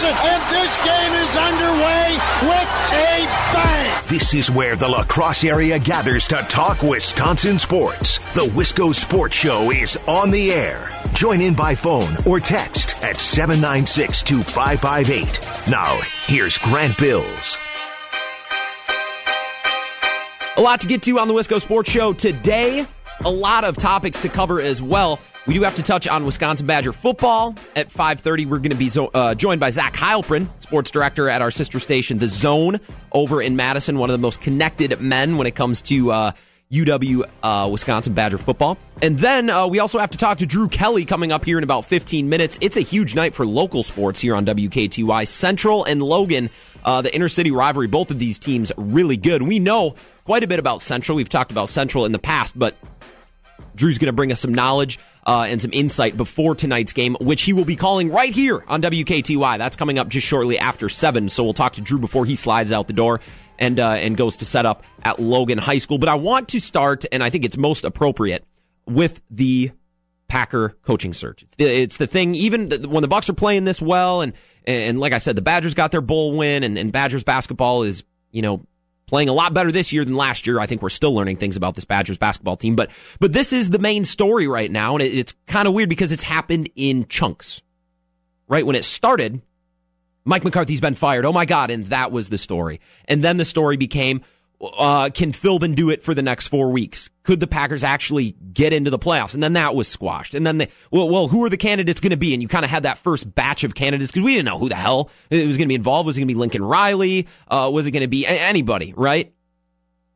Johnson, and this game is underway with a bang. This is where the La Crosse area gathers to talk Wisconsin sports. The Wisco Sports Show is on the air. Join in by phone or text at 796 2558. Now, here's Grant Bills. A lot to get to on the Wisco Sports Show today. A lot of topics to cover as well. We do have to touch on Wisconsin Badger football at 5:30. We're going to be uh, joined by Zach Heilprin, sports director at our sister station, The Zone, over in Madison. One of the most connected men when it comes to uh, UW uh, Wisconsin Badger football. And then uh, we also have to talk to Drew Kelly coming up here in about 15 minutes. It's a huge night for local sports here on WKTY. Central and Logan, uh, the inner city rivalry. Both of these teams really good. We know quite a bit about Central. We've talked about Central in the past, but Drew's going to bring us some knowledge uh, and some insight before tonight's game, which he will be calling right here on WKTY. That's coming up just shortly after seven. So we'll talk to Drew before he slides out the door and uh, and goes to set up at Logan High School. But I want to start, and I think it's most appropriate with the Packer coaching search. It's the, it's the thing. Even when the Bucks are playing this well, and and like I said, the Badgers got their bowl win, and, and Badgers basketball is you know playing a lot better this year than last year. I think we're still learning things about this Badgers basketball team, but but this is the main story right now, and it, it's kind of weird because it's happened in chunks. Right when it started, Mike McCarthy's been fired. Oh my God. And that was the story. And then the story became, uh, can Philbin do it for the next four weeks? Could the Packers actually get into the playoffs? And then that was squashed. And then they, well, well, who are the candidates going to be? And you kind of had that first batch of candidates because we didn't know who the hell it was going to be involved. Was it going to be Lincoln Riley? Uh, was it going to be anybody? Right?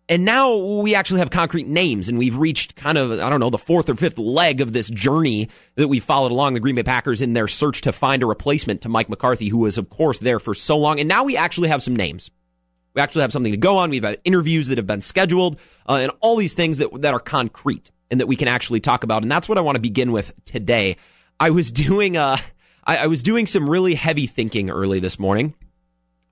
And now we actually have concrete names and we've reached kind of, I don't know, the fourth or fifth leg of this journey that we followed along the Green Bay Packers in their search to find a replacement to Mike McCarthy, who was, of course, there for so long. And now we actually have some names. We actually have something to go on. We've had interviews that have been scheduled uh, and all these things that, that are concrete and that we can actually talk about. And that's what I want to begin with today. I was doing, uh, I, I was doing some really heavy thinking early this morning.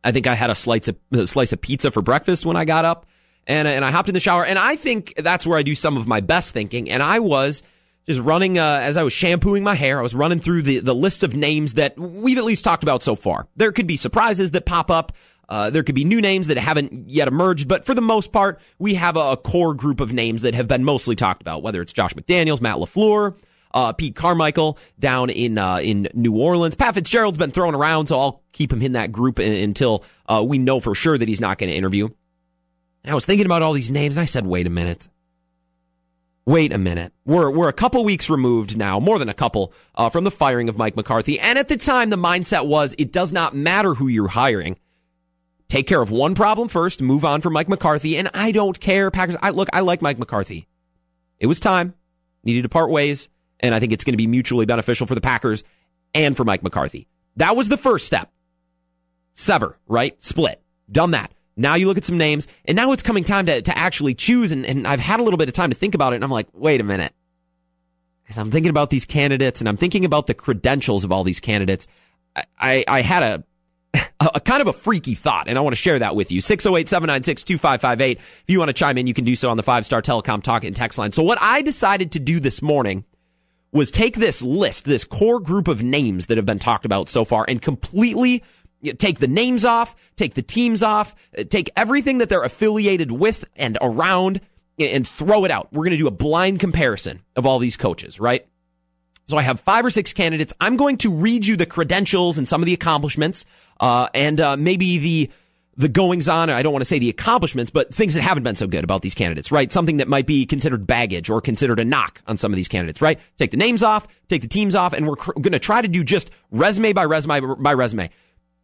I think I had a slice of, a slice of pizza for breakfast when I got up and and I hopped in the shower, and I think that's where I do some of my best thinking. And I was just running uh, as I was shampooing my hair. I was running through the the list of names that we've at least talked about so far. There could be surprises that pop up. Uh, there could be new names that haven't yet emerged, but for the most part, we have a, a, core group of names that have been mostly talked about. Whether it's Josh McDaniels, Matt LaFleur, uh, Pete Carmichael down in uh, in New Orleans. Pat Fitzgerald's been thrown around, so I'll keep him in that group until uh, we know for sure that he's not going to interview. And I was thinking about all these names, and I said, wait a minute. Wait a minute. We're we're a couple weeks removed now, more than a couple, uh, from the firing of Mike McCarthy. And at the time, the mindset was it does not matter who you're hiring. Take care of one problem first, move on from Mike McCarthy. And I don't care, Packers. I look, I like Mike McCarthy. It was time, needed to part ways, and I think it's going to be mutually beneficial for the Packers and for Mike McCarthy. That was the first step. Sever, right? Split. Done that. Now you look at some names, and now it's coming time to, to actually choose. And, and I've had a little bit of time to think about it, and I'm like, wait a minute. As I'm thinking about these candidates, and I'm thinking about the credentials of all these candidates, I, I, I had a, a, a, kind of a freaky thought, and I want to share that with you. 608 796 2558. If you want to chime in, you can do so on the five star telecom talk and text line. So, what I decided to do this morning was take this list, this core group of names that have been talked about so far, and completely take the names off, take the teams off, uh, take everything that they're affiliated with and around and throw it out. We're going to do a blind comparison of all these coaches, right? So I have five or six candidates. I'm going to read you the credentials and some of the accomplishments, uh, and uh, maybe the the goings on. I don't want to say the accomplishments, but things that haven't been so good about these candidates, right? Something that might be considered baggage or considered a knock on some of these candidates, right? Take the names off, take the teams off, and we're cr- going to try to do just resume by resume by resume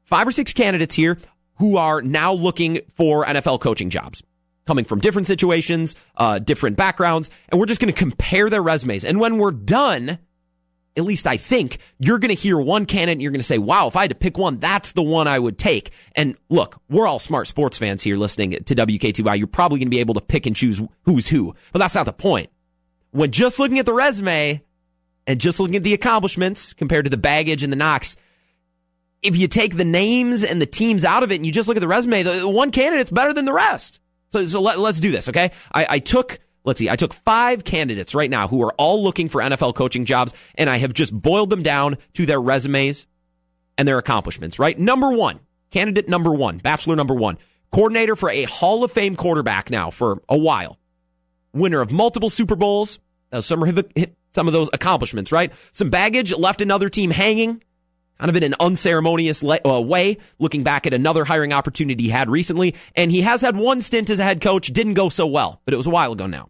five or six candidates here who are now looking for NFL coaching jobs coming from different situations, uh, different backgrounds, and we're just going to compare their resumes. And when we're done, at least I think you're going to hear one candidate and you're going to say, wow, if I had to pick one, that's the one I would take. And look, we're all smart sports fans here listening to WKTY. You're probably going to be able to pick and choose who's who, but that's not the point. When just looking at the resume and just looking at the accomplishments compared to the baggage and the knocks, if you take the names and the teams out of it and you just look at the resume, the one candidate's better than the rest. So, so let, us do this, okay? I, I took, let's see, I took five candidates right now who are all looking for NFL coaching jobs, and I have just boiled them down to their resumes. and their accomplishments, right? Number one, candidate number one, bachelor number one, coordinator for a Hall of Fame quarterback now for a while, winner of multiple Super Bowls. some, some of those accomplishments, right? Some baggage left another team hanging, kind of in an unceremonious uh, way, looking back at another hiring opportunity he had recently. And he has had one stint as a head coach, didn't go so well, but it was a while ago now.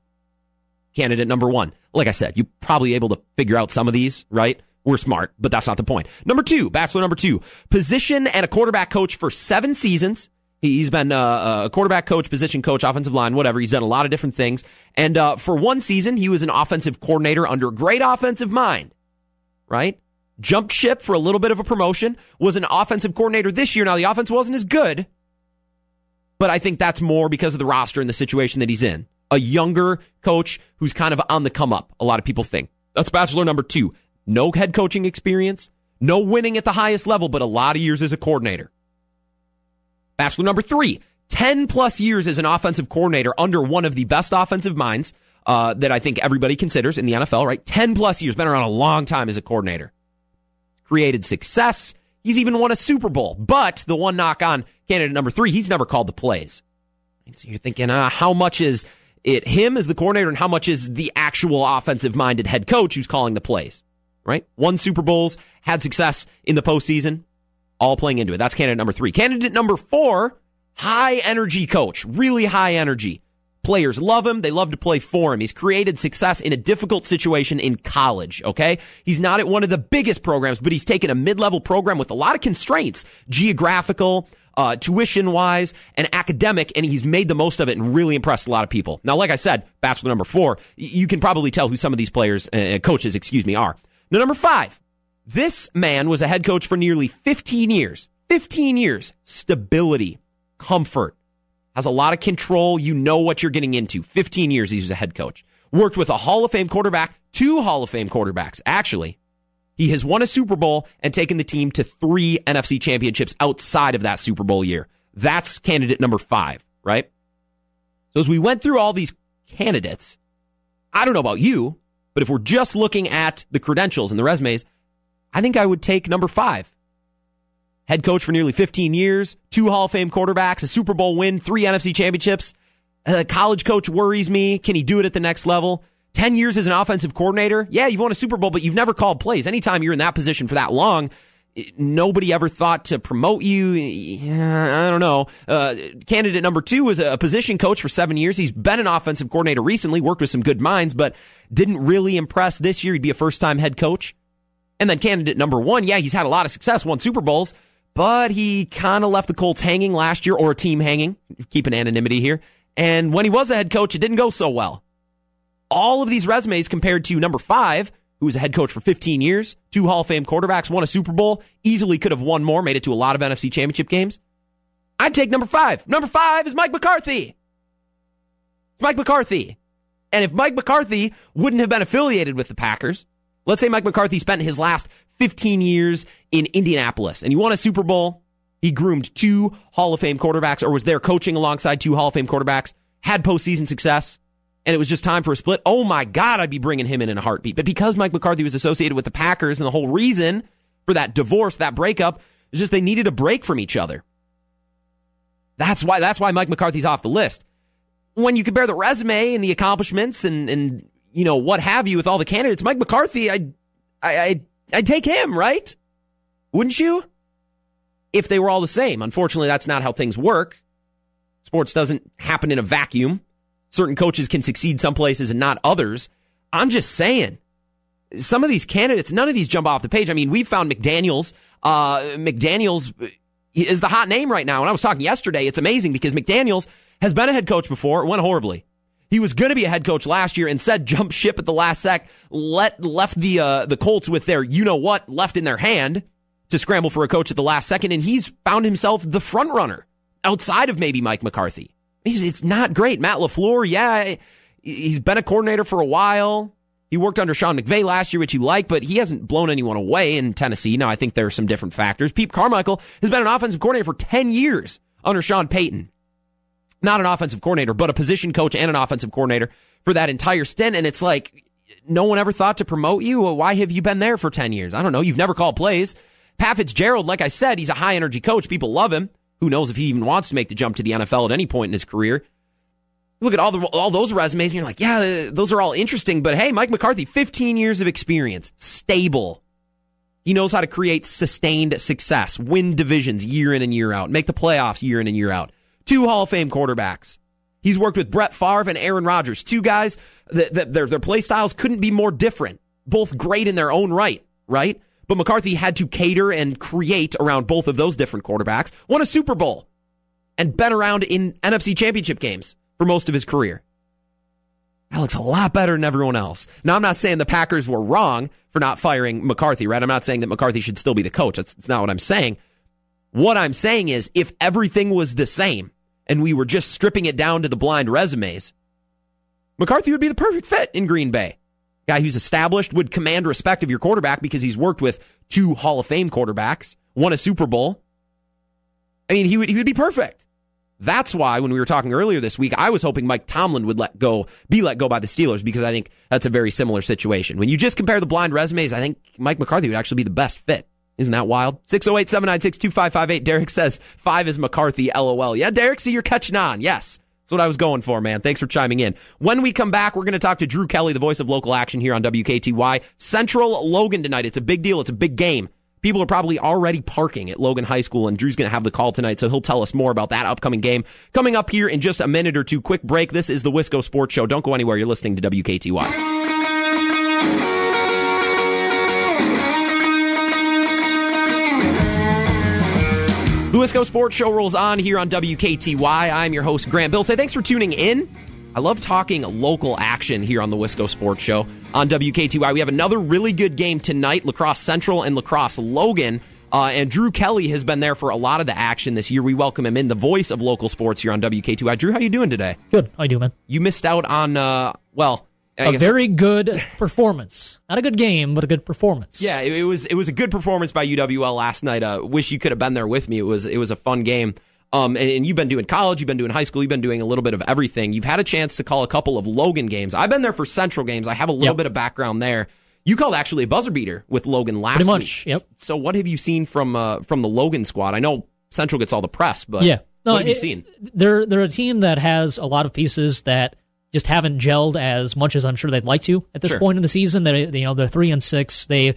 Candidate number one. Like I said, you probably able to figure out some of these, right? We're smart, but that's not the point. Number two, bachelor number two, position and a quarterback coach for seven seasons. He's been uh, a quarterback coach, position coach, offensive line, whatever. He's done a lot of different things. And uh, for one season, he was an offensive coordinator under great offensive mind, right? Jumped ship for a little bit of a promotion, was an offensive coordinator this year. Now, the offense wasn't as good, but I think that's more because of the roster and the situation that he's in. A younger coach who's kind of on the come up, a lot of people think. That's bachelor number two. No head coaching experience, no winning at the highest level, but a lot of years as a coordinator. Bachelor number three, 10 plus years as an offensive coordinator under one of the best offensive minds uh, that I think everybody considers in the NFL, right? 10 plus years, been around a long time as a coordinator. Created success. He's even won a Super Bowl. But the one knock on candidate number three, he's never called the plays. So you're thinking, uh, how much is it him as the coordinator and how much is the actual offensive minded head coach who's calling the plays? Right? Won Super Bowls, had success in the postseason, all playing into it. That's candidate number three. Candidate number four, high energy coach, really high energy. Players love him. They love to play for him. He's created success in a difficult situation in college. Okay. He's not at one of the biggest programs, but he's taken a mid-level program with a lot of constraints, geographical, uh, tuition wise and academic, and he's made the most of it and really impressed a lot of people. Now, like I said, bachelor number four, you can probably tell who some of these players, uh, coaches, excuse me, are. Now, number five, this man was a head coach for nearly 15 years. 15 years. Stability, comfort, has a lot of control. You know what you're getting into. 15 years he was a head coach. Worked with a Hall of Fame quarterback, two Hall of Fame quarterbacks, actually. He has won a Super Bowl and taken the team to three NFC championships outside of that Super Bowl year. That's candidate number five, right? So as we went through all these candidates, I don't know about you, but if we're just looking at the credentials and the resumes, I think I would take number five. Head coach for nearly 15 years, two Hall of Fame quarterbacks, a Super Bowl win, three NFC championships. A college coach worries me. Can he do it at the next level? 10 years as an offensive coordinator. Yeah, you've won a Super Bowl, but you've never called plays. Anytime you're in that position for that long, nobody ever thought to promote you. I don't know. Uh, candidate number two was a position coach for seven years. He's been an offensive coordinator recently, worked with some good minds, but didn't really impress this year. He'd be a first time head coach. And then candidate number one, yeah, he's had a lot of success, won Super Bowls, but he kind of left the Colts hanging last year or a team hanging, keeping anonymity here. And when he was a head coach, it didn't go so well. All of these resumes compared to number five, who was a head coach for 15 years, two Hall of Fame quarterbacks, won a Super Bowl, easily could have won more, made it to a lot of NFC championship games. I'd take number five. Number five is Mike McCarthy. It's Mike McCarthy. And if Mike McCarthy wouldn't have been affiliated with the Packers, Let's say Mike McCarthy spent his last 15 years in Indianapolis and he won a Super Bowl. He groomed two Hall of Fame quarterbacks or was there coaching alongside two Hall of Fame quarterbacks, had postseason success, and it was just time for a split. Oh my God, I'd be bringing him in in a heartbeat. But because Mike McCarthy was associated with the Packers and the whole reason for that divorce, that breakup, is just they needed a break from each other. That's why, that's why Mike McCarthy's off the list. When you compare the resume and the accomplishments and, and you know, what have you with all the candidates, Mike McCarthy, I, I, I, I'd take him, right? Wouldn't you? If they were all the same. Unfortunately, that's not how things work. Sports doesn't happen in a vacuum. Certain coaches can succeed some places and not others. I'm just saying, some of these candidates, none of these jump off the page. I mean, we found McDaniels. Uh, McDaniels is the hot name right now. And I was talking yesterday. It's amazing because McDaniels has been a head coach before. It went horribly. He was going to be a head coach last year and said jump ship at the last sec, let, left the, uh, the Colts with their, you know what, left in their hand to scramble for a coach at the last second. And he's found himself the front runner outside of maybe Mike McCarthy. He's, it's not great. Matt LaFleur, yeah, he's been a coordinator for a while. He worked under Sean McVay last year, which you like, but he hasn't blown anyone away in Tennessee. Now, I think there are some different factors. Pete Carmichael has been an offensive coordinator for 10 years under Sean Payton not an offensive coordinator, but a position coach and an offensive coordinator for that entire stint. And it's like, no one ever thought to promote you. Why have you been there for 10 years? I don't know. You've never called plays. Pat Fitzgerald, like I said, he's a high energy coach. People love him. Who knows if he even wants to make the jump to the NFL at any point in his career? Look at all the all those resumes, and you're like, yeah, those are all interesting. But hey, Mike McCarthy, 15 years of experience, stable. He knows how to create sustained success, win divisions year in and year out, make the playoffs year in and year out. Two Hall of Fame quarterbacks. He's worked with Brett Favre and Aaron Rodgers, two guys that, that their their play styles couldn't be more different. Both great in their own right, right? But McCarthy had to cater and create around both of those different quarterbacks. Won a Super Bowl and been around in NFC championship games for most of his career. That looks a lot better than everyone else. Now, I'm not saying the Packers were wrong for not firing McCarthy, right? I'm not saying that McCarthy should still be the coach. That's, that's not what I'm saying. What I'm saying is if everything was the same and we were just stripping it down to the blind resumes, McCarthy would be the perfect fit in Green Bay. Guy who's established, would command respect of your quarterback because he's worked with two Hall of Fame quarterbacks, won a Super Bowl. I mean, he would, he would be perfect. That's why when we were talking earlier this week, I was hoping Mike Tomlin would let go, be let go by the Steelers because I think that's a very similar situation. When you just compare the blind resumes, I think Mike McCarthy would actually be the best fit. Isn't that wild? 608 796 2558. Derek says five is McCarthy, lol. Yeah, Derek, see, you're catching on. Yes. That's what I was going for, man. Thanks for chiming in. When we come back, we're going to talk to Drew Kelly, the voice of local action here on WKTY. Central Logan tonight. It's a big deal. It's a big game. People are probably already parking at Logan High School, and Drew's going to have the call tonight, so he'll tell us more about that upcoming game. Coming up here in just a minute or two. Quick break. This is the Wisco Sports Show. Don't go anywhere. You're listening to WKTY. Wisco Sports Show rolls on here on WKTY. I'm your host, Grant Bill. Say thanks for tuning in. I love talking local action here on the Wisco Sports Show on WKTY. We have another really good game tonight La Crosse Central and La Crosse Logan. Uh, and Drew Kelly has been there for a lot of the action this year. We welcome him in, the voice of local sports here on WKTY. Drew, how you doing today? Good. How you doing, man? You missed out on, uh, well, I a very good performance. Not a good game, but a good performance. Yeah, it, it was it was a good performance by UWL last night. Uh, wish you could have been there with me. It was it was a fun game. Um, and, and, you've been doing college, you've been doing high school, you've been doing a little bit of everything. You've had a chance to call a couple of Logan games. I've been there for Central games. I have a little yep. bit of background there. You called actually a buzzer beater with Logan last Pretty much, week. Yep. So what have you seen from uh, from the Logan squad? I know Central gets all the press, but yeah, no, what have it, you seen? They're they're a team that has a lot of pieces that just haven't gelled as much as I'm sure they'd like to at this sure. point in the season. They you know they're three and six. They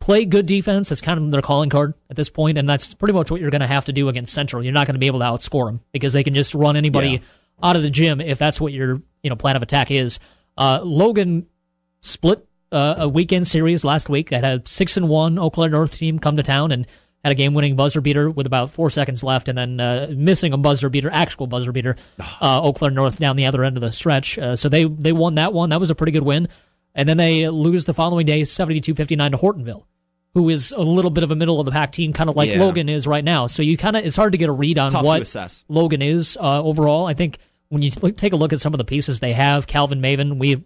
play good defense. That's kind of their calling card at this point, and that's pretty much what you're going to have to do against Central. You're not going to be able to outscore them because they can just run anybody yeah. out of the gym if that's what your you know plan of attack is. Uh, Logan split uh, a weekend series last week. that had six and one Claire North team come to town and had a game winning buzzer beater with about four seconds left, and then uh, missing a buzzer beater, actual buzzer beater, uh, Eau Claire North down the other end of the stretch. Uh, so they they won that one. That was a pretty good win. And then they lose the following day, 72 59 to Hortonville who is a little bit of a middle of the pack team, kind of like yeah. Logan is right now. So you kind of it's hard to get a read on Tough what Logan is uh, overall. I think when you take a look at some of the pieces they have, Calvin Maven, we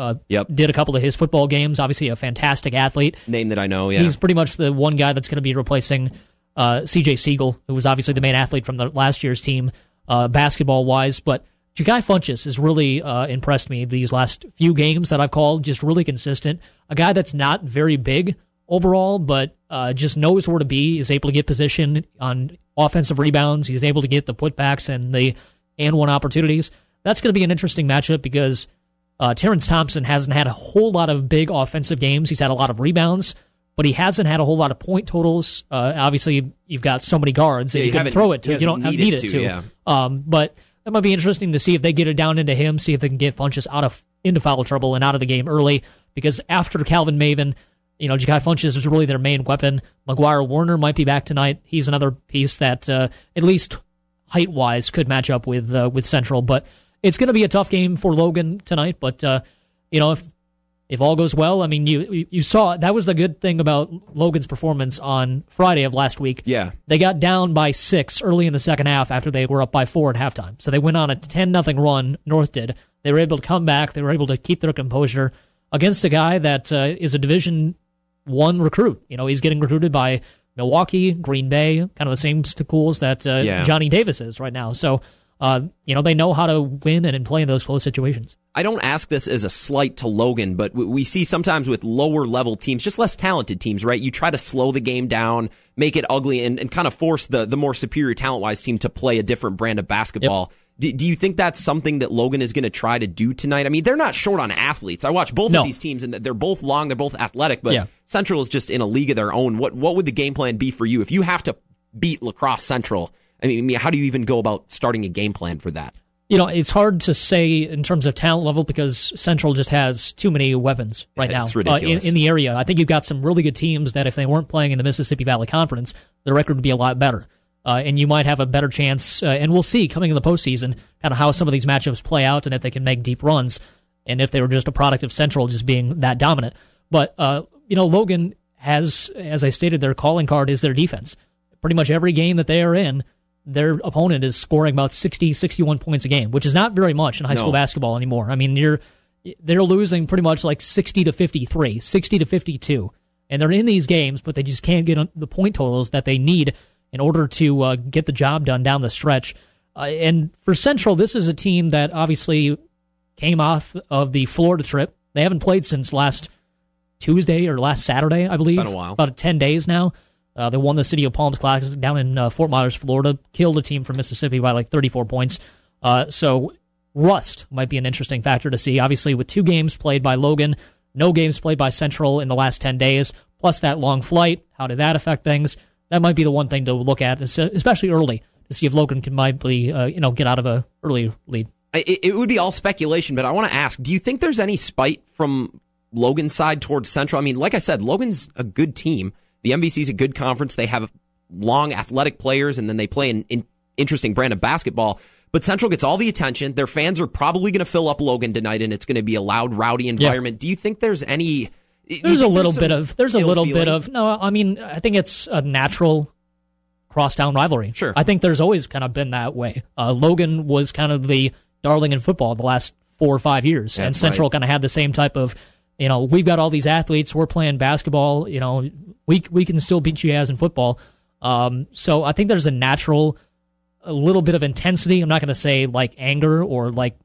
uh, yep. did a couple of his football games. Obviously, a fantastic athlete. Name that I know. Yeah, he's pretty much the one guy that's going to be replacing uh, C.J. Siegel, who was obviously the main athlete from the last year's team, uh, basketball wise, but. Ja'Kai Funchess has really uh, impressed me these last few games that I've called. Just really consistent. A guy that's not very big, overall, but uh, just knows where to be. Is able to get position on offensive rebounds. He's able to get the putbacks and the and one opportunities. That's going to be an interesting matchup because uh, Terrence Thompson hasn't had a whole lot of big offensive games. He's had a lot of rebounds, but he hasn't had a whole lot of point totals. Uh, obviously, you've got so many guards that yeah, you, can throw it to. You don't need it to. to. Yeah. Um, but that might be interesting to see if they get it down into him, see if they can get Funchess out of into foul trouble and out of the game early. Because after Calvin Maven, you know, Ja'Kai Funchess is really their main weapon. McGuire Warner might be back tonight. He's another piece that, uh, at least height wise, could match up with uh, with Central. But it's going to be a tough game for Logan tonight. But uh, you know, if if all goes well, I mean, you you saw that was the good thing about Logan's performance on Friday of last week. Yeah, they got down by six early in the second half after they were up by four at halftime. So they went on a ten nothing run. North did. They were able to come back. They were able to keep their composure against a guy that uh, is a Division one recruit. You know, he's getting recruited by Milwaukee, Green Bay, kind of the same schools that uh, yeah. Johnny Davis is right now. So uh, you know, they know how to win and play in those close situations. I don't ask this as a slight to Logan, but we see sometimes with lower level teams, just less talented teams, right? You try to slow the game down, make it ugly, and, and kind of force the, the more superior talent wise team to play a different brand of basketball. Yep. Do, do, you think that's something that Logan is going to try to do tonight? I mean, they're not short on athletes. I watch both no. of these teams, and they're both long, they're both athletic, but yeah. Central is just in a league of their own. What what would the game plan be for you if you have to beat La Crosse Central? I mean, how do you even go about starting a game plan for that? You know, it's hard to say in terms of talent level because Central just has too many weapons right yeah, now uh, in, in, the area. I think you've got some really good teams that if they weren't playing in the Mississippi Valley Conference, the record would be a lot better uh, and you might have a better chance. Uh, and we'll see coming in the postseason kind of how some of these matchups play out and if they can make deep runs and if they were just a product of Central just being that dominant. But, uh, you know, Logan has, as I stated, their calling card is their defense. Pretty much every game that they are in, their opponent is scoring about 60, 61 points a game, which is not very much in high no. school basketball anymore. I mean, you're they're losing pretty much like 60 to 53, 60 to 52. And they're in these games, but they just can't get the point totals that they need in order to uh, get the job done down the stretch. Uh, and for Central, this is a team that obviously came off of the Florida trip. They haven't played since last Tuesday or last Saturday, I believe. About a while, About 10 days now. Uh, they won the City of Palms Classic down in uh, Fort Myers, Florida. Killed a team from Mississippi by like 34 points. Uh, so rust might be an interesting factor to see. Obviously, with two games played by Logan, no games played by Central in the last 10 days, plus that long flight. How did that affect things? that might be the one thing to look at, especially early, to see if Logan can might be, uh, you know, get out of a early lead. It, it would be all speculation, but I want to ask: Do you think there's any spite from Logan's side towards Central? I mean, like I said, Logan's a good team. The MVC is a good conference. They have long athletic players, and then they play an, an interesting brand of basketball. But Central gets all the attention. Their fans are probably going to fill up Logan tonight, and it's going to be a loud, rowdy environment. Yeah. Do you think there's any there's a little there's bit of there's a little feeling? bit of no. I mean, I think it's a natural crosstown rivalry. Sure. I think there's always kind of been that way. Uh, Logan was kind of the darling in football the last four or five years, That's and Central right. kind of had the same type of, you know, we've got all these athletes, we're playing basketball, you know, we we can still beat you guys in football. Um, so I think there's a natural, a little bit of intensity. I'm not going to say like anger or like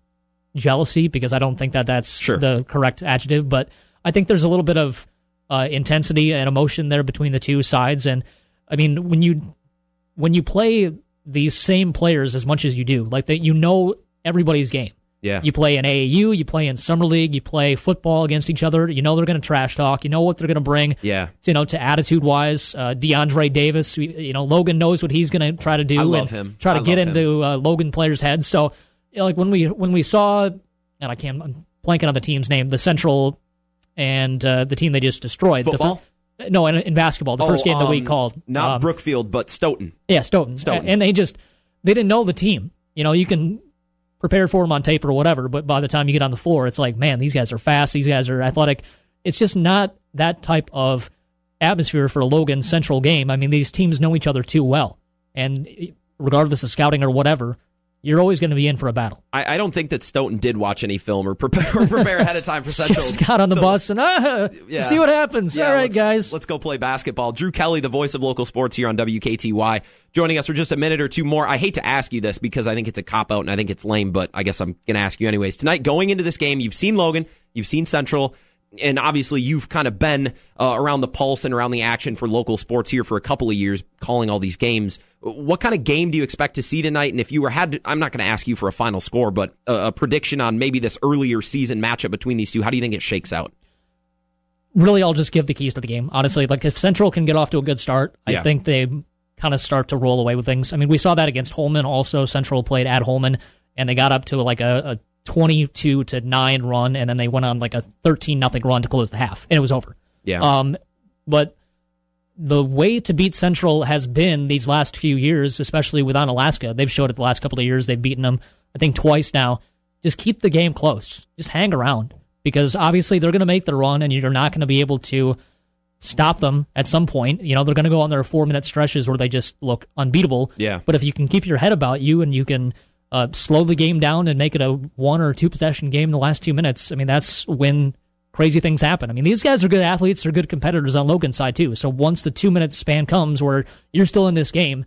jealousy because I don't think that that's sure. the correct adjective, but I think there's a little bit of uh, intensity and emotion there between the two sides. And I mean, when you when you play these same players as much as you do, like that, you know everybody's game. Yeah. You play in AAU, you play in summer league, you play football against each other. You know they're going to trash talk. You know what they're going to bring. Yeah. You know to attitude wise, uh, DeAndre Davis. You know Logan knows what he's going to try to do. I love him. Try to I get into uh, Logan players' heads. So you know, like when we when we saw, and I can't I'm blanking on the team's name, the Central and uh, the team they just destroyed. Football? The, no, in, in, basketball, the oh, first game um, that we called. Not um, Brookfield, but Stoughton. Yeah, Stoughton. Stoughton. And they just they didn't know the team. You know, you can prepare for them on tape or whatever, but by the time you get on the floor, it's like, man, these guys are fast. These guys are athletic. It's just not that type of atmosphere for a Logan Central game. I mean, these teams know each other too well, and regardless of scouting or whatever, you're always going to be in for a battle. I, I, don't think that Stoughton did watch any film or prepare, or prepare ahead of time for Central. Just got on the bus and ah, yeah. see what happens. Yeah, All right, guys. Let's go play basketball. Drew Kelly, the voice of local sports here on WKTY, joining us for just a minute or two more. I hate to ask you this because I think it's a cop out and I think it's lame, but I guess I'm going to ask you anyways. Tonight, going into this game, you've seen Logan, you've seen Central and obviously you've kind of been uh, around the pulse and around the action for local sports here for a couple of years, calling all these games. What kind of game do you expect to see tonight? And if you were had, to, I'm not going to ask you for a final score, but a, a, prediction on maybe this earlier season matchup between these two. How do you think it shakes out? Really, I'll just give the keys to the game. Honestly, like if Central can get off to a good start, yeah. I think they kind of start to roll away with things. I mean, we saw that against Holmen Also, Central played at Holmen, and they got up to like a, a 22 to 9 run and then they went on like a 13 nothing run to close the half and it was over. Yeah. Um but the way to beat Central has been these last few years, especially with Onalaska. They've showed it the last couple of years. They've beaten them, I think, twice now. Just keep the game close. Just hang around because obviously they're going to make the run, and you're not going to be able to stop them at some point. You know, they're going to go on their four minute stretches where they just look unbeatable. Yeah. But if you can keep your head about you and you can uh, slow the game down and make it a one or two possession game in the last two minutes, I mean, that's when crazy things happen. I mean, these guys are good athletes, they're good competitors on Logan's side, too. So once the two minute span comes where you're still in this game,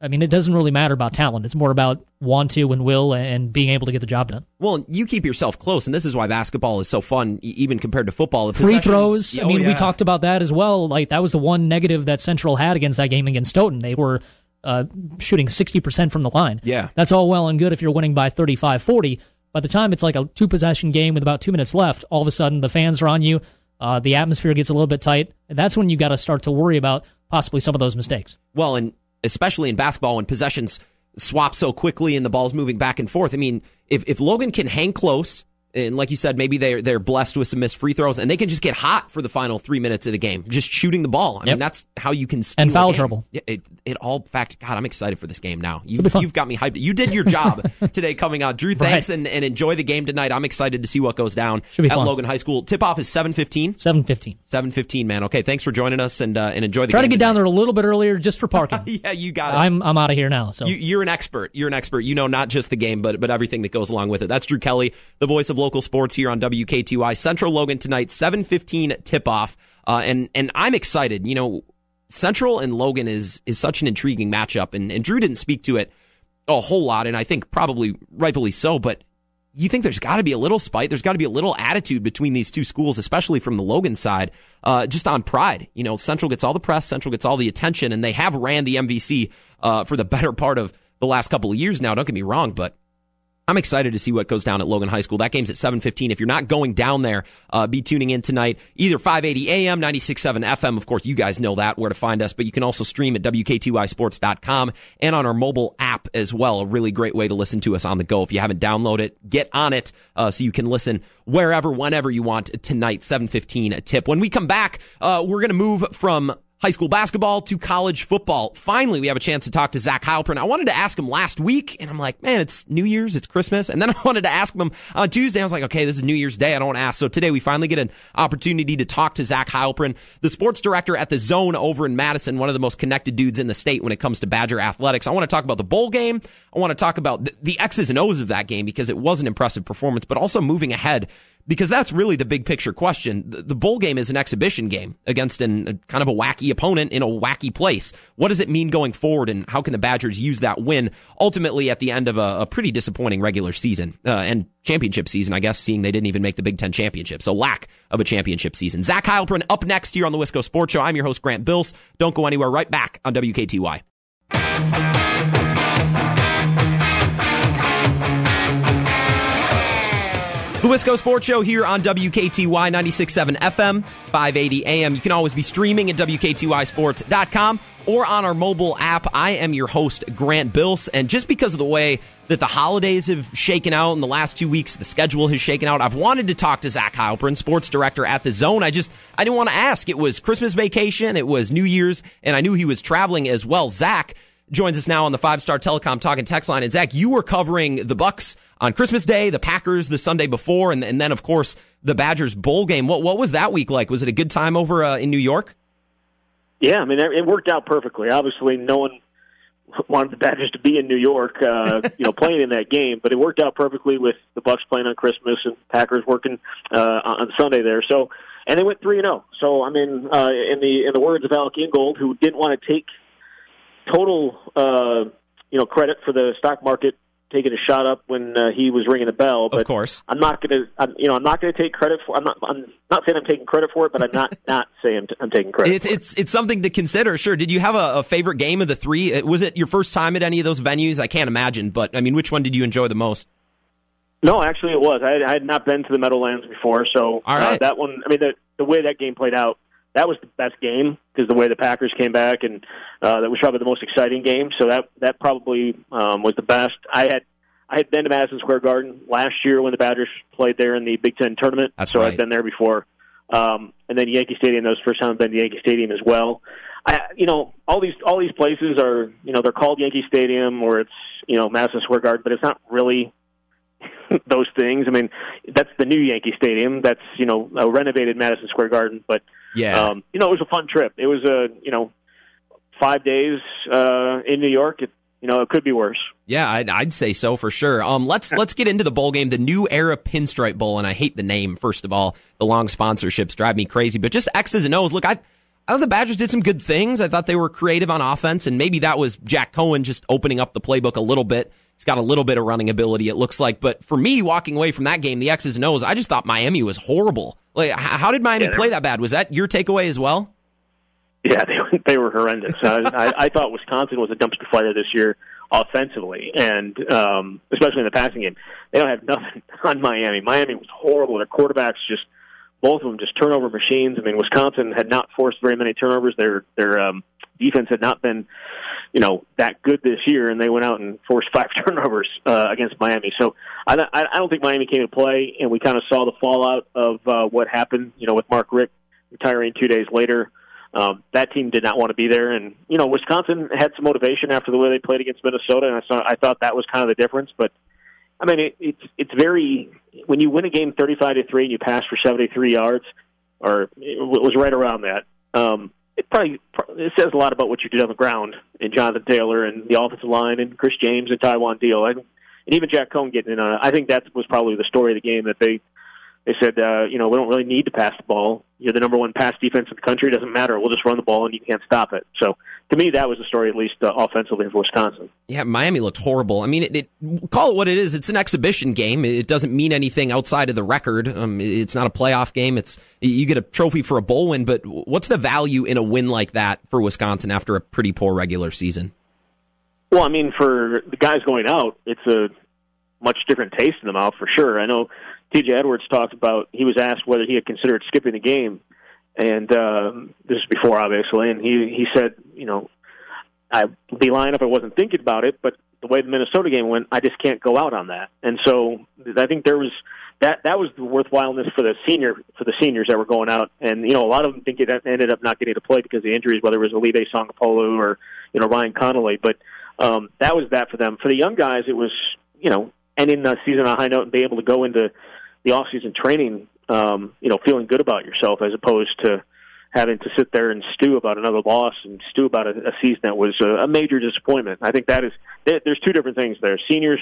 I mean, it doesn't really matter about talent. It's more about want to and will and being able to get the job done. Well, you keep yourself close, and this is why basketball is so fun, even compared to football. The Free throws. I oh, mean, yeah. we talked about that as well. Like that was the one negative that Central had against that game against Stoughton. They were uh, shooting 60% from the line. Yeah. That's all well and good if you're winning by 35 40. By the time it's like a two possession game with about two minutes left, all of a sudden the fans are on you. Uh, the atmosphere gets a little bit tight. And that's when you got to start to worry about possibly some of those mistakes. Well, and especially in basketball when possessions swap so quickly and the ball's moving back and forth. I mean, if, if Logan can hang close and like you said, maybe they're they're blessed with some missed free throws, and they can just get hot for the final three minutes of the game, just shooting the ball. I yep. mean, that's how you can and foul trouble. Yeah, it, it all. Fact, God, I'm excited for this game now. You, you've got me hyped. You did your job today coming out, Drew. Thanks right. and, and enjoy the game tonight. I'm excited to see what goes down at fun. Logan High School. Tip off is seven fifteen. Seven fifteen. Seven fifteen, man. Okay, thanks for joining us and uh, and enjoy the. Try to get tonight. down there a little bit earlier just for parking. yeah, you got it. I'm I'm out of here now. So you, are an expert. You're an expert. You know not just the game, but but everything that goes along with it. That's Drew Kelly, the voice of local sports here on WKTY. Central Logan tonight, 7:15 tip-off. Uh, and and I'm excited. You know, Central and Logan is is such an intriguing matchup and, and Drew didn't speak to it a whole lot and I think probably rightfully so, but you think there's got to be a little spite. There's got to be a little attitude between these two schools, especially from the Logan side, uh, just on pride. You know, Central gets all the press, Central gets all the attention, and they have ran the MVC uh, for the better part of the last couple of years now. Don't get me wrong, but I'm excited to see what goes down at Logan High School. That game's at 7:15. If you're not going down there, uh, be tuning in tonight. Either 580 AM, 96.7 FM. Of course, you guys know that where to find us, but you can also stream at wktysports.com and on our mobile app as well. A really great way to listen to us on the go. If you haven't downloaded it, get on it uh, so you can listen wherever, whenever you want tonight. 7:15 tip. When we come back, uh, we're going to move from high school basketball to college football. Finally, we have a chance to talk to Zach Heilprin. I wanted to ask him last week, and I'm like, man, it's New Year's, it's Christmas. And then I wanted to ask him on Tuesday. I was like, okay, this is New Year's Day. I don't want to ask. So today we finally get an opportunity to talk to Zach Heilprin, the sports director at the Zone over in Madison, one of the most connected dudes in the state when it comes to Badger athletics. I want to talk about the bowl game. I want to talk about the X's and O's of that game because it was an impressive performance, but also moving ahead because that's really the big picture question. The, bowl game is an exhibition game against an, a kind of a wacky opponent in a wacky place. What does it mean going forward, and how can the Badgers use that win ultimately at the end of a, a pretty disappointing regular season uh, and championship season? I guess seeing they didn't even make the Big Ten championship, so lack of a championship season. Zach Heilprin up next here on the Wisco Sports Show. I'm your host Grant Bills. Don't go anywhere. Right back on WKTY. The Wisco Sports Show here on WKTY 96.7 FM, 580 AM. You can always be streaming at WKTYSports.com or on our mobile app. I am your host, Grant Bills. And just because of the way that the holidays have shaken out in the last two weeks, the schedule has shaken out, I've wanted to talk to Zach Heilprin, sports director at the Zone. I just, I didn't want to ask. It was Christmas vacation, it was New Year's, and I knew he was traveling as well. Zach, joins us now on the five star telecom talking text line. And Zach, you were covering the Bucks on Christmas Day, the Packers the Sunday before, and, and then of course the Badgers bowl game. What what was that week like? Was it a good time over uh, in New York? Yeah, I mean it worked out perfectly. Obviously, no one wanted the Badgers to be in New York, uh, you know, playing in that game, but it worked out perfectly with the Bucks playing on Christmas and Packers working uh, on Sunday there. So, and they went three and zero. Oh. So, I mean, uh, in the in the words of Alec Ingold, who didn't want to take total, uh, you know, credit for the stock market taking a shot up when uh, he was ringing the bell. But of course, I'm not going to, you know, I'm not going to take credit for. I'm not. I'm not saying I'm taking credit for it, but I'm not not saying I'm taking credit. It's it's it's something to consider. Sure. Did you have a, a, favorite game of the three? Uh, was it your first time at any of those venues? I can't imagine, but I mean, which one did you enjoy the most? No, actually, it was. I had, I had not been to the Meadowlands before, so All right. uh, that one. I mean, the the way that game played out that was the best game because the way the Packers came back, and uh, that was probably the most exciting game. So that that probably um, was the best. I had I had been to Madison Square Garden last year when the Badgers played there in the Big Ten tournament. That's so right. I've been there before. Um, and then Yankee Stadium. That was the first time I've been to Yankee Stadium as well. I, you know, all these all these places are you know they're called Yankee Stadium or it's you know Madison Square Garden, but it's not really those things. I mean, that's the new Yankee Stadium. That's you know a renovated Madison Square Garden, but yeah. Um, you know, it was a fun trip. It was a you know five days uh, in New York. It, you know, it could be worse. Yeah, I'd, I'd say so for sure. Um, let's let's get into the bowl game, the new era Pinstripe Bowl, and I hate the name. First of all, the long sponsorships drive me crazy, but just X's and O's. Look, I I thought the Badgers did some good things. I thought they were creative on offense, and maybe that was Jack Coan just opening up the playbook a little bit. He's got a little bit of running ability, it looks like. But for me, walking away from that game, the X's and O's, I just thought Miami was horrible. Like, how did Miami play that bad? Was that your takeaway as well? Yeah, they, they were horrendous. I, I thought Wisconsin was a dumpster fire this year offensively, and um, especially in the passing game. They don't have nothing on Miami. Miami was horrible. Their quarterbacks just both of them just turnover machines. I mean, Wisconsin had not forced very many turnovers. Their their um, defense had not been, you know, that good this year, and they went out and forced five turnovers uh, against Miami. So I, I don't think Miami came to play, and we kind of saw the fallout of uh, what happened. You know, with Mark Richt retiring two days later. Um, that team did not want to be there, and you know Wisconsin had some motivation after the way they played against Minnesota, and I saw I thought that was kind of the difference. But I mean, it, it's it's very when you win a game thirty-five to three and you pass for seventy-three yards, or it was right around that. Um, it probably it says a lot about what you did on the ground in Jonathan Taylor and the offensive line and Chris James and Taiwan Deal, and, and even Jack Coan getting in on it. I think that was probably the story of the game that they they said, uh, you know, we don't really need to pass the ball. You're the number one pass defense in the country. It doesn't matter. We'll just run the ball, and you can't stop it. So, to me, that was the story, at least uh, offensively for Wisconsin. Yeah, Miami looked horrible. I mean, it, it, call it what it is. It's an exhibition game. It doesn't mean anything outside of the record. Um, it's not a playoff game. It's you get a trophy for a bowl win, but what's the value in a win like that for Wisconsin after a pretty poor regular season? Well, I mean, for the guys going out, it's a much different taste in the mouth for sure. I know T.J. Edwards talked about he was asked whether he had considered skipping the game, and um, this is before obviously, and he he said, you know, I'd be lying if I wasn't thinking about it, but the way the Minnesota game went, I just can't go out on that, and so I think there was that that was the worthwhileness for the senior for the seniors that were going out, and you know a lot of them think it ended up not getting to play because of the injuries, whether it was Olive Sagapolu or you know Ryan Connelly, but um, that was that for them. For the young guys, it was you know ending the season on a high note and be able to go into the off-season training, um, you know, feeling good about yourself as opposed to having to sit there and stew about another loss and stew about a, a season that was a, a major disappointment. I think that is there's two different things there. Seniors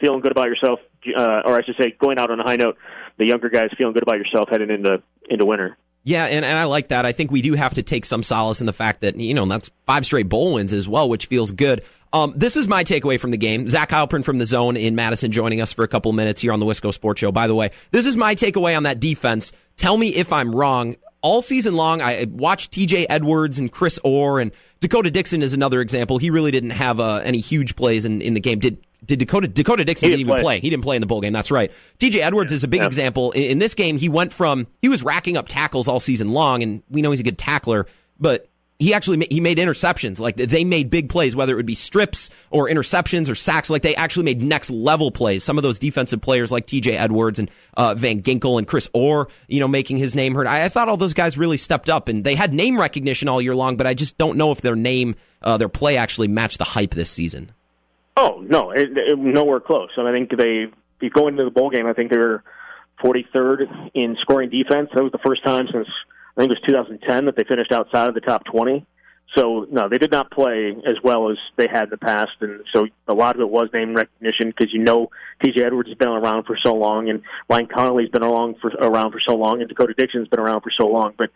feeling good about yourself, uh, or I should say, going out on a high note. The younger guys feeling good about yourself heading into into winter. Yeah, and, and I like that. I think we do have to take some solace in the fact that, you know, that's five straight bowl wins as well, which feels good. Um, this is my takeaway from the game. Zach Heilprin from the zone in Madison joining us for a couple minutes here on the Wisco Sports Show. By the way, this is my takeaway on that defense. Tell me if I'm wrong. All season long, I watched TJ Edwards and Chris Orr and D'Cota Dixon is another example. He really didn't have uh, any huge plays in, in the game. Did did D'Cota D'Cota Dixon didn't, didn't even play. play. He didn't play in the bowl game. That's right. TJ Edwards yeah, is a big yeah. example. In, in, this game, he went from he was racking up tackles all season long, and we know he's a good tackler, but he actually he made interceptions. Like they made big plays, whether it would be strips or interceptions or sacks. Like they actually made next level plays. Some of those defensive players, like T.J. Edwards and uh, Van Ginkel and Chris Orr, you know, making his name heard. I, I, thought all those guys really stepped up, and they had name recognition all year long. But I just don't know if their name, uh, their play, actually matched the hype this season. Oh no, it, it, nowhere close. Mean, I think they you go into the bowl game. I think they were 43rd in scoring defense. That was the first time since I think it was 2010 that they finished outside of the top 20. So no, they did not play as well as they had in the past, and so a lot of it was name recognition because you know T.J. Edwards has been around for so long, and Ryan Connelly's been around for around for so long, and D'Cota Dixon's been around for so long. But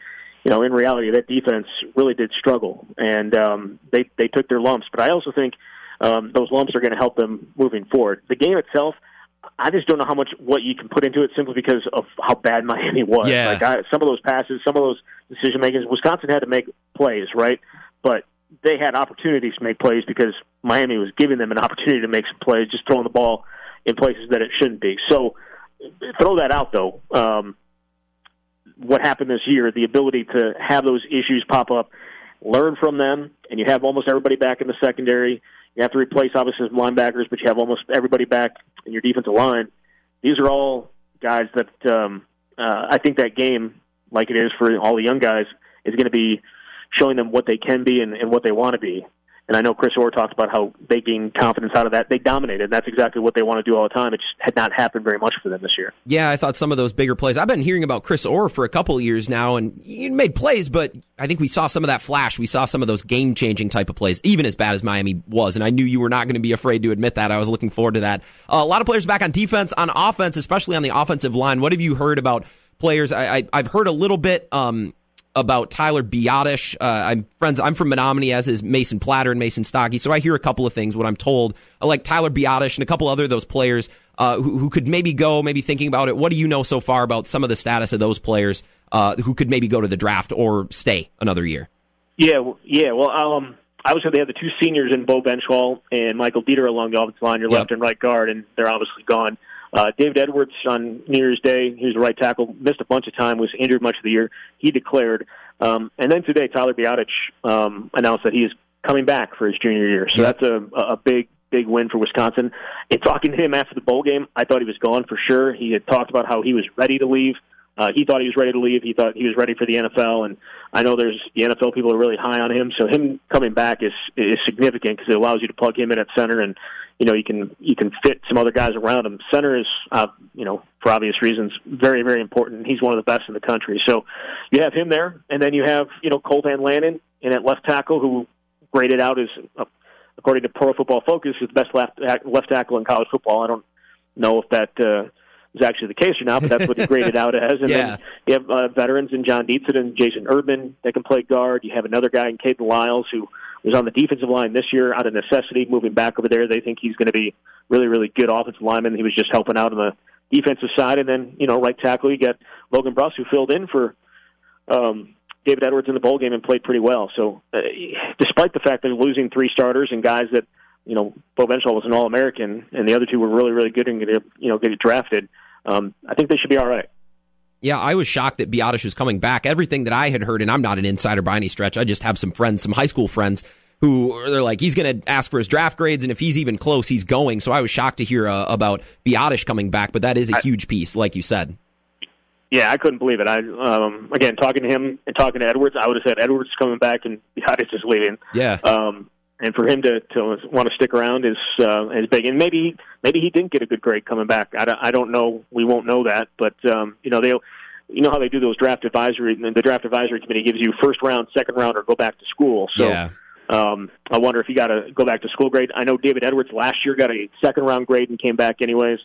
you know, in reality, that defense really did struggle, and um, they they took their lumps. But I also think um, those lumps are going to help them moving forward. The game itself, I just don't know how much what you can put into it simply because of how bad Miami was. Yeah. Like I, some of those passes, some of those decision makings. Wisconsin had to make plays, right? But they had opportunities to make plays because Miami was giving them an opportunity to make some plays, just throwing the ball in places that it shouldn't be. So throw that out though. Um, what happened this year, the ability to have those issues pop up, learn from them, and you have almost everybody back in the secondary you have to replace obviously some linebackers, but you have almost everybody back in your defensive line. These are all guys that um, uh, I think that game, like it is for all the young guys, is going to be showing them what they can be and, and what they want to be. And I know Chris Orr talked about how they gained confidence out of that. They dominated. And that's exactly what they want to do all the time. It just had not happened very much for them this year. Yeah, I thought some of those bigger plays. I've been hearing about Chris Orr for a couple of years now, and he made plays, but I think we saw some of that flash. We saw some of those game changing type of plays, even as bad as Miami was. And I knew you were not going to be afraid to admit that. I was looking forward to that. Uh, a lot of players back on defense, on offense, especially on the offensive line. What have you heard about players? I, I, have heard a little bit. Um, about Tyler Biadasz. Uh, I'm friends. I'm from Menomonie, as is Mason Platter and Mason Stokke. So I hear a couple of things. What I'm told, uh, like Tyler Biadasz and a couple other those players uh, who, who, could maybe go, maybe thinking about it. What do you know so far about some of the status of those players uh, who could maybe go to the draft or stay another year? Yeah, yeah. Well, um, obviously they have the two seniors in Beau Benzschawel and Michael Deiter along the offensive line, your yep. left and right guard, and they're obviously gone. Uh, David Edwards on New Year's Day, he was a right tackle, missed a bunch of time, was injured much of the year. He declared. Um, and then today, Tyler Biadasz um, announced that he is coming back for his junior year. So yep. that's a, a big, big win for Wisconsin. And talking to him after the bowl game, I thought he was gone for sure. He had talked about how he was ready to leave. Uh, he thought he was ready to leave. He thought he was ready for the NFL, and I know there's the NFL people are really high on him. So him coming back is is significant because it allows you to plug him in at center, and you know you can you can fit some other guys around him. Center is uh, you know for obvious reasons very very important. He's one of the best in the country. So you have him there, and then you have you know Cole Van Lanen in at left tackle who graded out as uh, according to Pro Football Focus is the best left left tackle in college football. I don't know if that. Uh, is actually the case or not, but that's what he graded out as. And yeah. then you have uh, veterans in Jon Dietzen and Jason Erdman that can play guard. You have another guy in Kayden Lyles who was on the defensive line this year out of necessity, moving back over there. They think he's going to be really, really good offensive lineman. He was just helping out on the defensive side. And then, you know, right tackle, you got Logan Bruss who filled in for um, David Edwards in the bowl game and played pretty well. So, uh, despite the fact that losing three starters and guys that you know, Beau Benzschawel was an All American, and the other two were really, really good and going you know, get drafted. Um, I think they should be all right. Yeah, I was shocked that Biadasz was coming back. Everything that I had heard, and I'm not an insider by any stretch. I just have some friends, some high school friends, who they're like, he's going to ask for his draft grades, and if he's even close, he's going. So I was shocked to hear uh, about Biadasz coming back, but that is a huge piece, like you said. Yeah, I couldn't believe it. I um, again talking to him and talking to Edwards, I would have said Edwards is coming back and Biadasz is leaving. Yeah. Um, and for him to to want to stick around is uh, is big. And maybe maybe he didn't get a good grade coming back. I don't, I don't know. We won't know that. But um, you know they you know how they do those draft advisory. And the draft advisory committee gives you first round, second round, or go back to school. So. Yeah. Um, I wonder if he got a go back to school grade. I know David Edwards last year got a second round grade and came back anyways.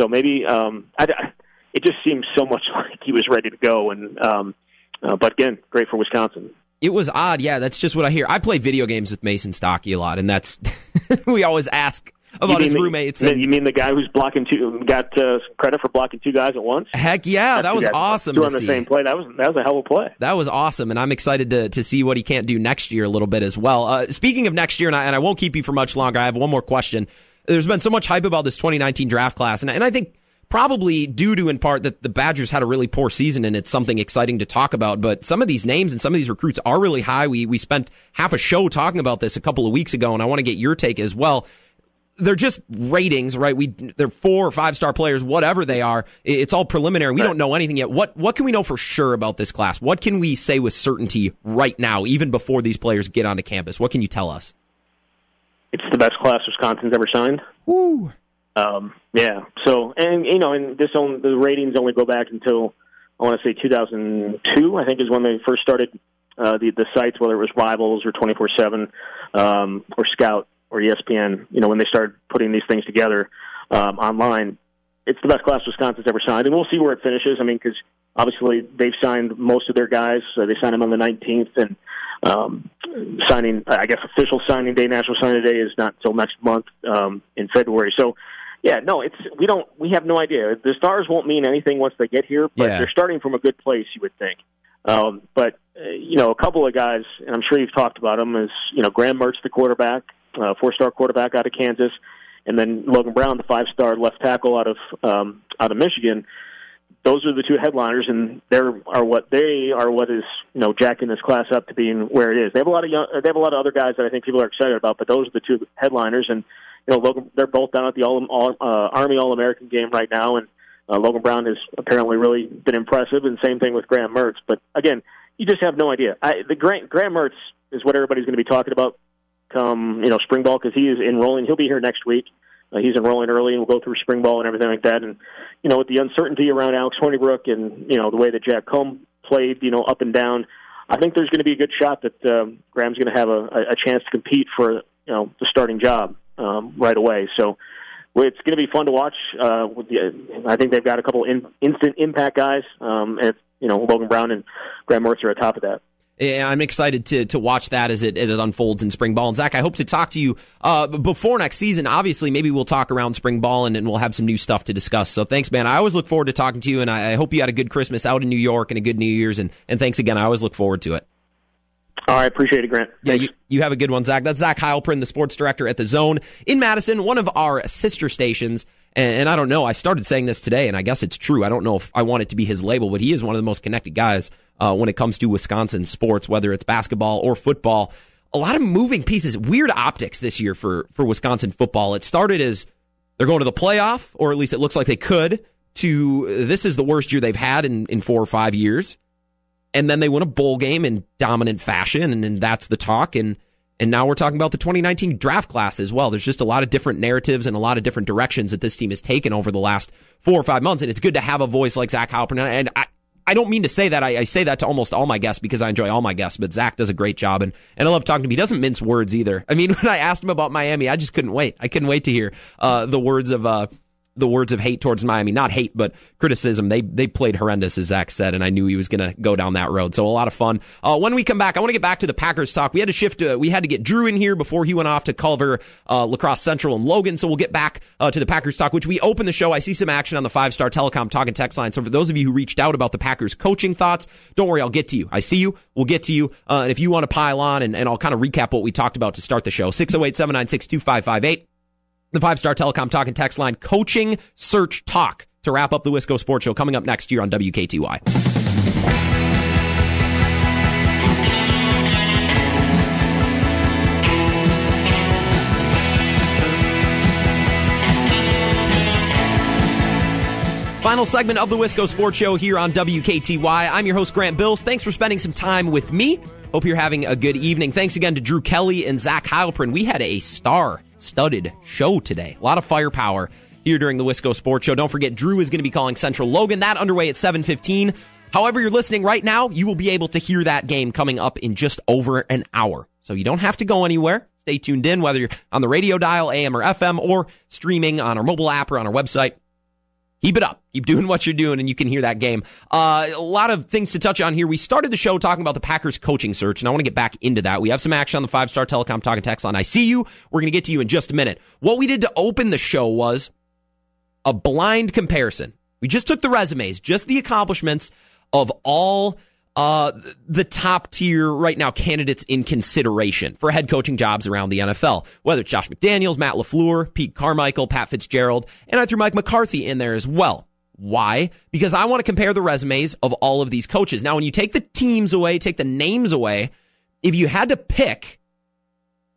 So maybe um, I, I, it just seems so much like he was ready to go. And um, uh, but again, great for Wisconsin. It was odd. Yeah, that's just what I hear. I play video games with Mason Stokke a lot, and that's we always ask about his roommates. And, you mean the guy who's blocking two got uh, credit for blocking two guys at once? Heck yeah, that was awesome. Two on the see. same play. That was that was a hell of a play. That was awesome, and I'm excited to to see what he can't do next year a little bit as well. Uh, speaking of next year, and I, and I won't keep you for much longer. I have one more question. There's been so much hype about this 2019 draft class, and, and I think probably due to in part that the Badgers had a really poor season and it's something exciting to talk about. But some of these names and some of these recruits are really high. We we spent half a show talking about this a couple of weeks ago, and I want to get your take as well. They're just ratings, right? We they're four or five star players, whatever they are. It's all preliminary. We don't know anything yet. What what can we know for sure about this class? What can we say with certainty right now, even before these players get onto campus? What can you tell us? It's the best class Wisconsin's ever signed. Woo. Um, yeah. So, and you know, and this only, the ratings only go back until I want to say 2002. I think is when they first started uh, the the sites, whether it was Rivals or 24 seven um, or Scout or ESPN. You know, when they started putting these things together um, online, it's the best class Wisconsin's ever signed, and we'll see where it finishes. I mean, because obviously they've signed most of their guys. Uh, they signed them on the 19th, and um, signing, I guess, official signing day, national signing day is not until next month um, in February. So yeah, no, it's we don't we have no idea. The stars won't mean anything once they get here, but yeah. they're starting from a good place, you would think. Um, but uh, you know, a couple of guys, and I'm sure you've talked about them, is you know Graham Mertz, the quarterback, uh, four-star quarterback out of Kansas, and then Logan Brown, the five-star left tackle out of um, out of Michigan. Those are the two headliners, and they're are what they are what is you know jacking this class up to being where it is. They have a lot of young, they have a lot of other guys that I think people are excited about, but those are the two headliners, and you know, Logan, they're both down at the all, all uh, Army All American game right now, and uh, Logan Brown has apparently really been impressive, and same thing with Graham Mertz. But again, you just have no idea. I, the Graham, Graham Mertz is what everybody's going to be talking about come you know spring ball because he is enrolling. He'll be here next week. Uh, he's enrolling early, and we'll go through spring ball and everything like that. And you know, with the uncertainty around Alex Hornibrook and you know the way that Jack Coan played, you know, up and down, I think there's going to be a good shot that um, Graham's going to have a, a chance to compete for you know the starting job um, right away. So it's going to be fun to watch. Uh, with the, I think they've got a couple in, instant impact guys. Um, and you know Logan Brown and Graham Mertz on top of that. And I'm excited to to watch that as it, as it unfolds in spring ball. And Zach, I hope to talk to you uh, before next season. Obviously, maybe we'll talk around spring ball and, and, we'll have some new stuff to discuss. So thanks, man. I always look forward to talking to you, and I, I hope you had a good Christmas out in New York and a good New Year's. And, and thanks again. I always look forward to it. All right, appreciate it, Grant. Yeah, you, you have a good one, Zach. That's Zach Heilprin, the sports director at the Zone in Madison, one of our sister stations. And, and, I don't know. I started saying this today, and I guess it's true. I don't know if I want it to be his label, but he is one of the most connected guys uh, when it comes to Wisconsin sports, whether it's basketball or football. A lot of moving pieces, weird optics this year for for Wisconsin football. It started as they're going to the playoff, or at least it looks like they could. To this is the worst year they've had in in four or five years, and then they win a bowl game in dominant fashion, and, and that's the talk. And and now we're talking about the 2019 draft class as well. There's just a lot of different narratives and a lot of different directions that this team has taken over the last four or five months. And it's good to have a voice like Zach Heilprin. And I, I don't mean to say that. I, I, say that to almost all my guests because I enjoy all my guests, but Zach does a great job and, and I love talking to him. He doesn't mince words either. I mean, when I asked him about Miami, I just couldn't wait. I couldn't wait to hear, uh, the words of, uh, the words of hate towards Miami, not hate, but criticism. They they played horrendous, as Zach said, and I knew he was going to go down that road. So a lot of fun. Uh, when we come back, I want to get back to the Packers talk. We had to shift. Uh, we had to get Drew in here before he went off to Culver, uh, La Crosse Central, and Logan. So we'll get back uh, to the Packers talk, which we open the show. I see some action on the five star telecom talk and text line. So for those of you who reached out about the Packers coaching thoughts, don't worry, I'll get to you. I see you. We'll get to you. Uh, and if you want to pile on, and, and I'll kind of recap what we talked about to start the show, 608 796 2558 the five star telecom talk and text line coaching search talk to wrap up the Wisco Sports Show coming up next year on WKTY. Final segment of the Wisco Sports Show here on WKTY. I'm your host, Grant Bills. Thanks for spending some time with me. Hope you're having a good evening. Thanks again to Drew Kelly and Zach Heilprin. We had a star studded show today. A lot of firepower here during the Wisco Sports Show. Don't forget, Drew is going to be calling Central Logan. That underway at 715. However, you're listening right now, you will be able to hear that game coming up in just over an hour. So you don't have to go anywhere. Stay tuned in, whether you're on the radio dial, AM or FM, or streaming on our mobile app or on our website keep it up. Keep doing what you're doing, and you can hear that game. Uh, a lot of things to touch on here. We started the show talking about the Packers coaching search, and I want to get back into that. We have some action on the five star telecom talking text line. I see you. We're going to get to you in just a minute. What we did to open the show was a blind comparison. We just took the resumes, just the accomplishments of all uh, the top tier right now candidates in consideration for head coaching jobs around the NFL, whether it's Josh McDaniels, Matt LaFleur, Pete Carmichael, Pat Fitzgerald, and I threw Mike McCarthy in there as well. Why? Because I want to compare the resumes of all of these coaches. Now, when you take the teams away, take the names away, if you had to pick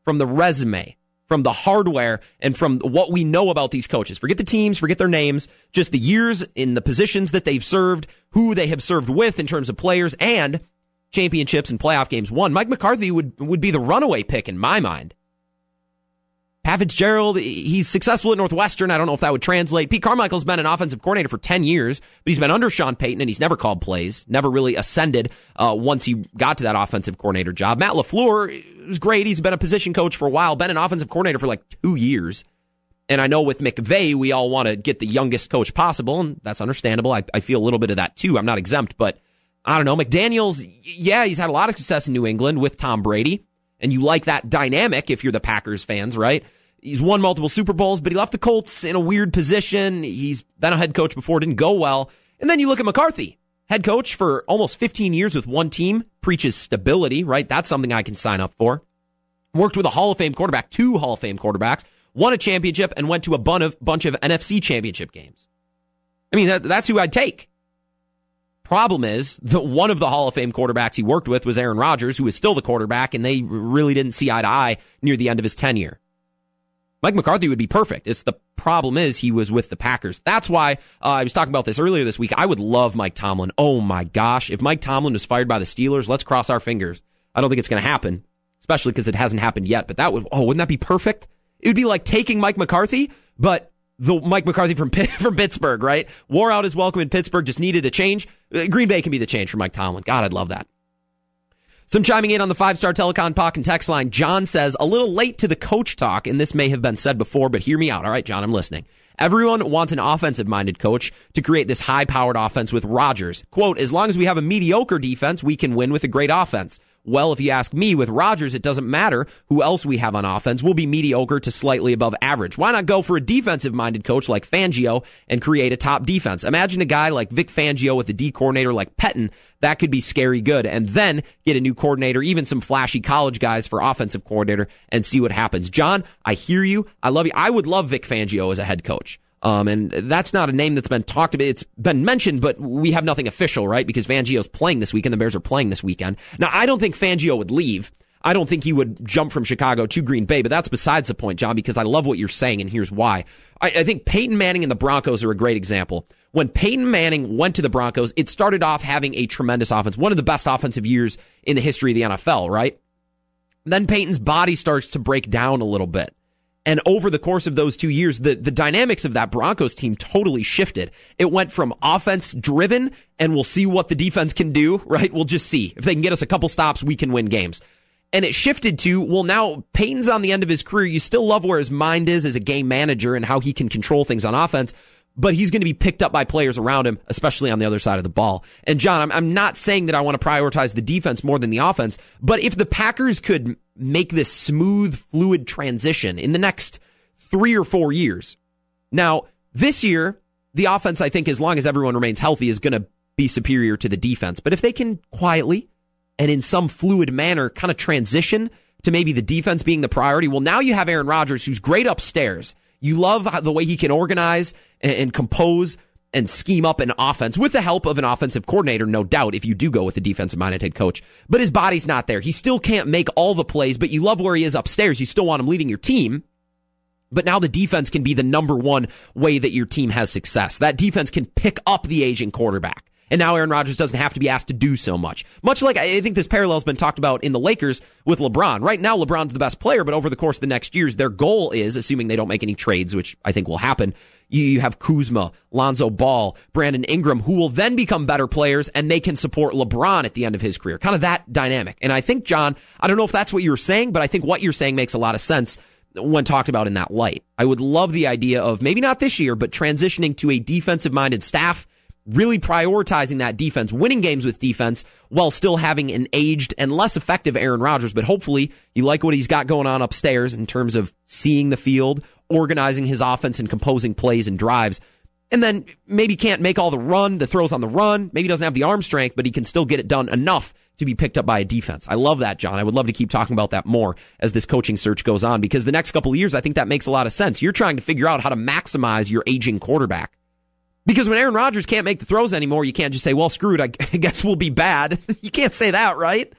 from the resume, from the hardware and from what we know about these coaches. Forget the teams, forget their names, just the years in the positions that they've served, who they have served with in terms of players and championships and playoff games won. Mike McCarthy would would be the runaway pick in my mind. Pat Fitzgerald, he's successful at Northwestern. I don't know if that would translate. Pete Carmichael's been an offensive coordinator for 10 years, but he's been under Sean Payton and he's never called plays, never really ascended uh, once he got to that offensive coordinator job. Matt LaFleur was great. He's been a position coach for a while, been an offensive coordinator for like two years. And I know with McVay, we all want to get the youngest coach possible, and that's understandable. I, I feel a little bit of that too. I'm not exempt, but I don't know. McDaniels, yeah, he's had a lot of success in New England with Tom Brady, and you like that dynamic if you're the Packers fans, right? He's won multiple Super Bowls, but he left the Colts in a weird position. He's been a head coach before, didn't go well. And then you look at McCarthy, head coach for almost 15 years with one team, preaches stability, right? That's something I can sign up for. Worked with a Hall of Fame quarterback, two Hall of Fame quarterbacks, won a championship, and went to a bunch of, bunch of NFC championship games. I mean, that, that's who I'd take. Problem is, the one of the Hall of Fame quarterbacks he worked with was Aaron Rodgers, who is still the quarterback, and they really didn't see eye to eye near the end of his tenure. Mike McCarthy would be perfect. It's the problem is he was with the Packers. That's why uh, I was talking about this earlier this week. I would love Mike Tomlin. Oh my gosh, if Mike Tomlin was fired by the Steelers, let's cross our fingers. I don't think it's going to happen, especially because it hasn't happened yet. But that would oh, wouldn't that be perfect? It would be like taking Mike McCarthy, but the Mike McCarthy from from Pittsburgh, right? Wore out his welcome in Pittsburgh, just needed a change. Uh, Green Bay can be the change for Mike Tomlin. God, I'd love that. Some chiming in on the five star telecom talk and text line. John says, a little late to the coach talk, and this may have been said before, but hear me out. All right, John, I'm listening. Everyone wants an offensive minded coach to create this high powered offense with Rodgers. Quote, as long as we have a mediocre defense, we can win with a great offense. Well, if you ask me, with Rodgers, it doesn't matter who else we have on offense. We'll be mediocre to slightly above average. Why not go for a defensive minded coach like Fangio and create a top defense? Imagine a guy like Vic Fangio with a D coordinator like Pettine. That could be scary good. And then get a new coordinator, even some flashy college guys for offensive coordinator and see what happens. John, I hear you. I love you. I would love Vic Fangio as a head coach. Um, and that's not a name that's been talked about. It's been mentioned, but we have nothing official, right? Because Fangio's playing this weekend. The Bears are playing this weekend. Now, I don't think Fangio would leave. I don't think he would jump from Chicago to Green Bay, but that's besides the point, John, because I love what you're saying, and here's why. I, I think Peyton Manning and the Broncos are a great example. When Peyton Manning went to the Broncos, it started off having a tremendous offense, one of the best offensive years in the history of the NFL, right? Then Peyton's body starts to break down a little bit. And over the course of those two years, the, the dynamics of that Broncos team totally shifted. It went from offense driven and we'll see what the defense can do, right? We'll just see. If they can get us a couple stops, we can win games. And it shifted to, well, now Peyton's on the end of his career. You still love where his mind is as a game manager and how he can control things on offense but he's going to be picked up by players around him, especially on the other side of the ball. And John, I'm, I'm not saying that I want to prioritize the defense more than the offense, but if the Packers could make this smooth, fluid transition in the next three or four years. Now, this year, the offense, I think, as long as everyone remains healthy, is going to be superior to the defense. But if they can quietly and in some fluid manner kind of transition to maybe the defense being the priority, well, now you have Aaron Rodgers, who's great upstairs you love the way he can organize and, compose and scheme up an offense with the help of an offensive coordinator, no doubt, if you do go with a defensive minded head coach. But his body's not there. He still can't make all the plays, but you love where he is upstairs. You still want him leading your team. But now the defense can be the number one way that your team has success. That defense can pick up the aging quarterback. And now Aaron Rodgers doesn't have to be asked to do so much. Much like I think this parallel has been talked about in the Lakers with LeBron. Right now, LeBron's the best player, but over the course of the next years, their goal is, assuming they don't make any trades, which I think will happen, you have Kuzma, Lonzo Ball, Brandon Ingram, who will then become better players and they can support LeBron at the end of his career. Kind of that dynamic. And I think, John, I don't know if that's what you're saying, but I think what you're saying makes a lot of sense when talked about in that light. I would love the idea of maybe not this year, but transitioning to a defensive minded staff really prioritizing that defense, winning games with defense while still having an aged and less effective Aaron Rodgers. But hopefully you like what he's got going on upstairs in terms of seeing the field, organizing his offense and composing plays and drives. And then maybe can't make all the run, the throws on the run. Maybe doesn't have the arm strength, but he can still get it done enough to be picked up by a defense. I love that, John. I would love to keep talking about that more as this coaching search goes on because the next couple of years, I think that makes a lot of sense. You're trying to figure out how to maximize your aging quarterback. Because when Aaron Rodgers can't make the throws anymore, you can't just say, well, screw it, I guess we'll be bad. you can't say that, right?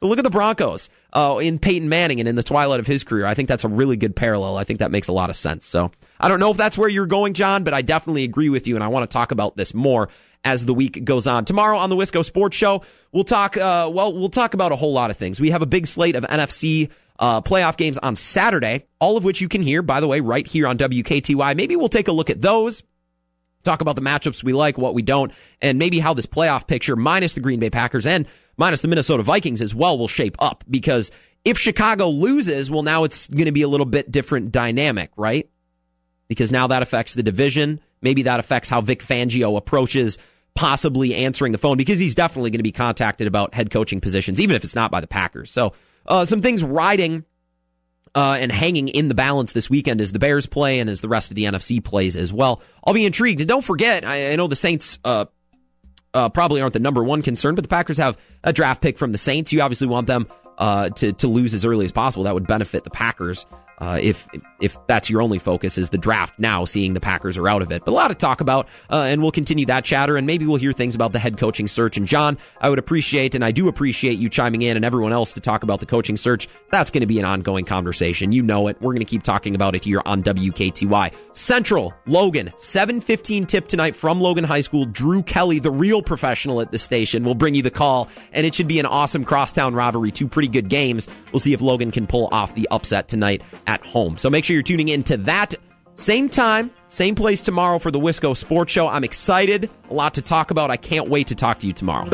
Look at the Broncos uh, in Peyton Manning and in the twilight of his career. I think that's a really good parallel. I think that makes a lot of sense. So I don't know if that's where you're going, John, but I definitely agree with you, and I want to talk about this more as the week goes on. Tomorrow on the Wisco Sports Show, we'll talk. Uh, well, we'll talk about a whole lot of things. We have a big slate of NFC uh, playoff games on Saturday, all of which you can hear, by the way, right here on WKTY. Maybe we'll take a look at those talk about the matchups we like, what we don't, and maybe how this playoff picture, minus the Green Bay Packers and minus the Minnesota Vikings as well, will shape up. Because if Chicago loses, well, now it's going to be a little bit different dynamic, right? Because now that affects the division. Maybe that affects how Vic Fangio approaches possibly answering the phone because he's definitely going to be contacted about head coaching positions, even if it's not by the Packers. So, uh, some things riding uh, and hanging in the balance this weekend as the Bears play and as the rest of the NFC plays as well. I'll be intrigued. And don't forget, I, I know the Saints uh, uh, probably aren't the number one concern, but the Packers have a draft pick from the Saints. You obviously want them uh, to to lose as early as possible. That would benefit the Packers uh, if if that's your only focus is the draft now, seeing the Packers are out of it. But a lot to talk about, uh, and we'll continue that chatter, and maybe we'll hear things about the head coaching search. And John, I would appreciate, and I do appreciate you chiming in, and everyone else to talk about the coaching search. That's going to be an ongoing conversation. You know it. We're going to keep talking about it here on WKTY Central. Logan, seven fifteen tip tonight from Logan High School. Drew Kelly, the real professional at the station, will bring you the call, and it should be an awesome crosstown rivalry. Two pretty good games. We'll see if Logan can pull off the upset tonight at home. So make sure you're tuning in to that. Same time, same place tomorrow for the Wisco Sports Show. I'm excited. A lot to talk about. I can't wait to talk to you tomorrow.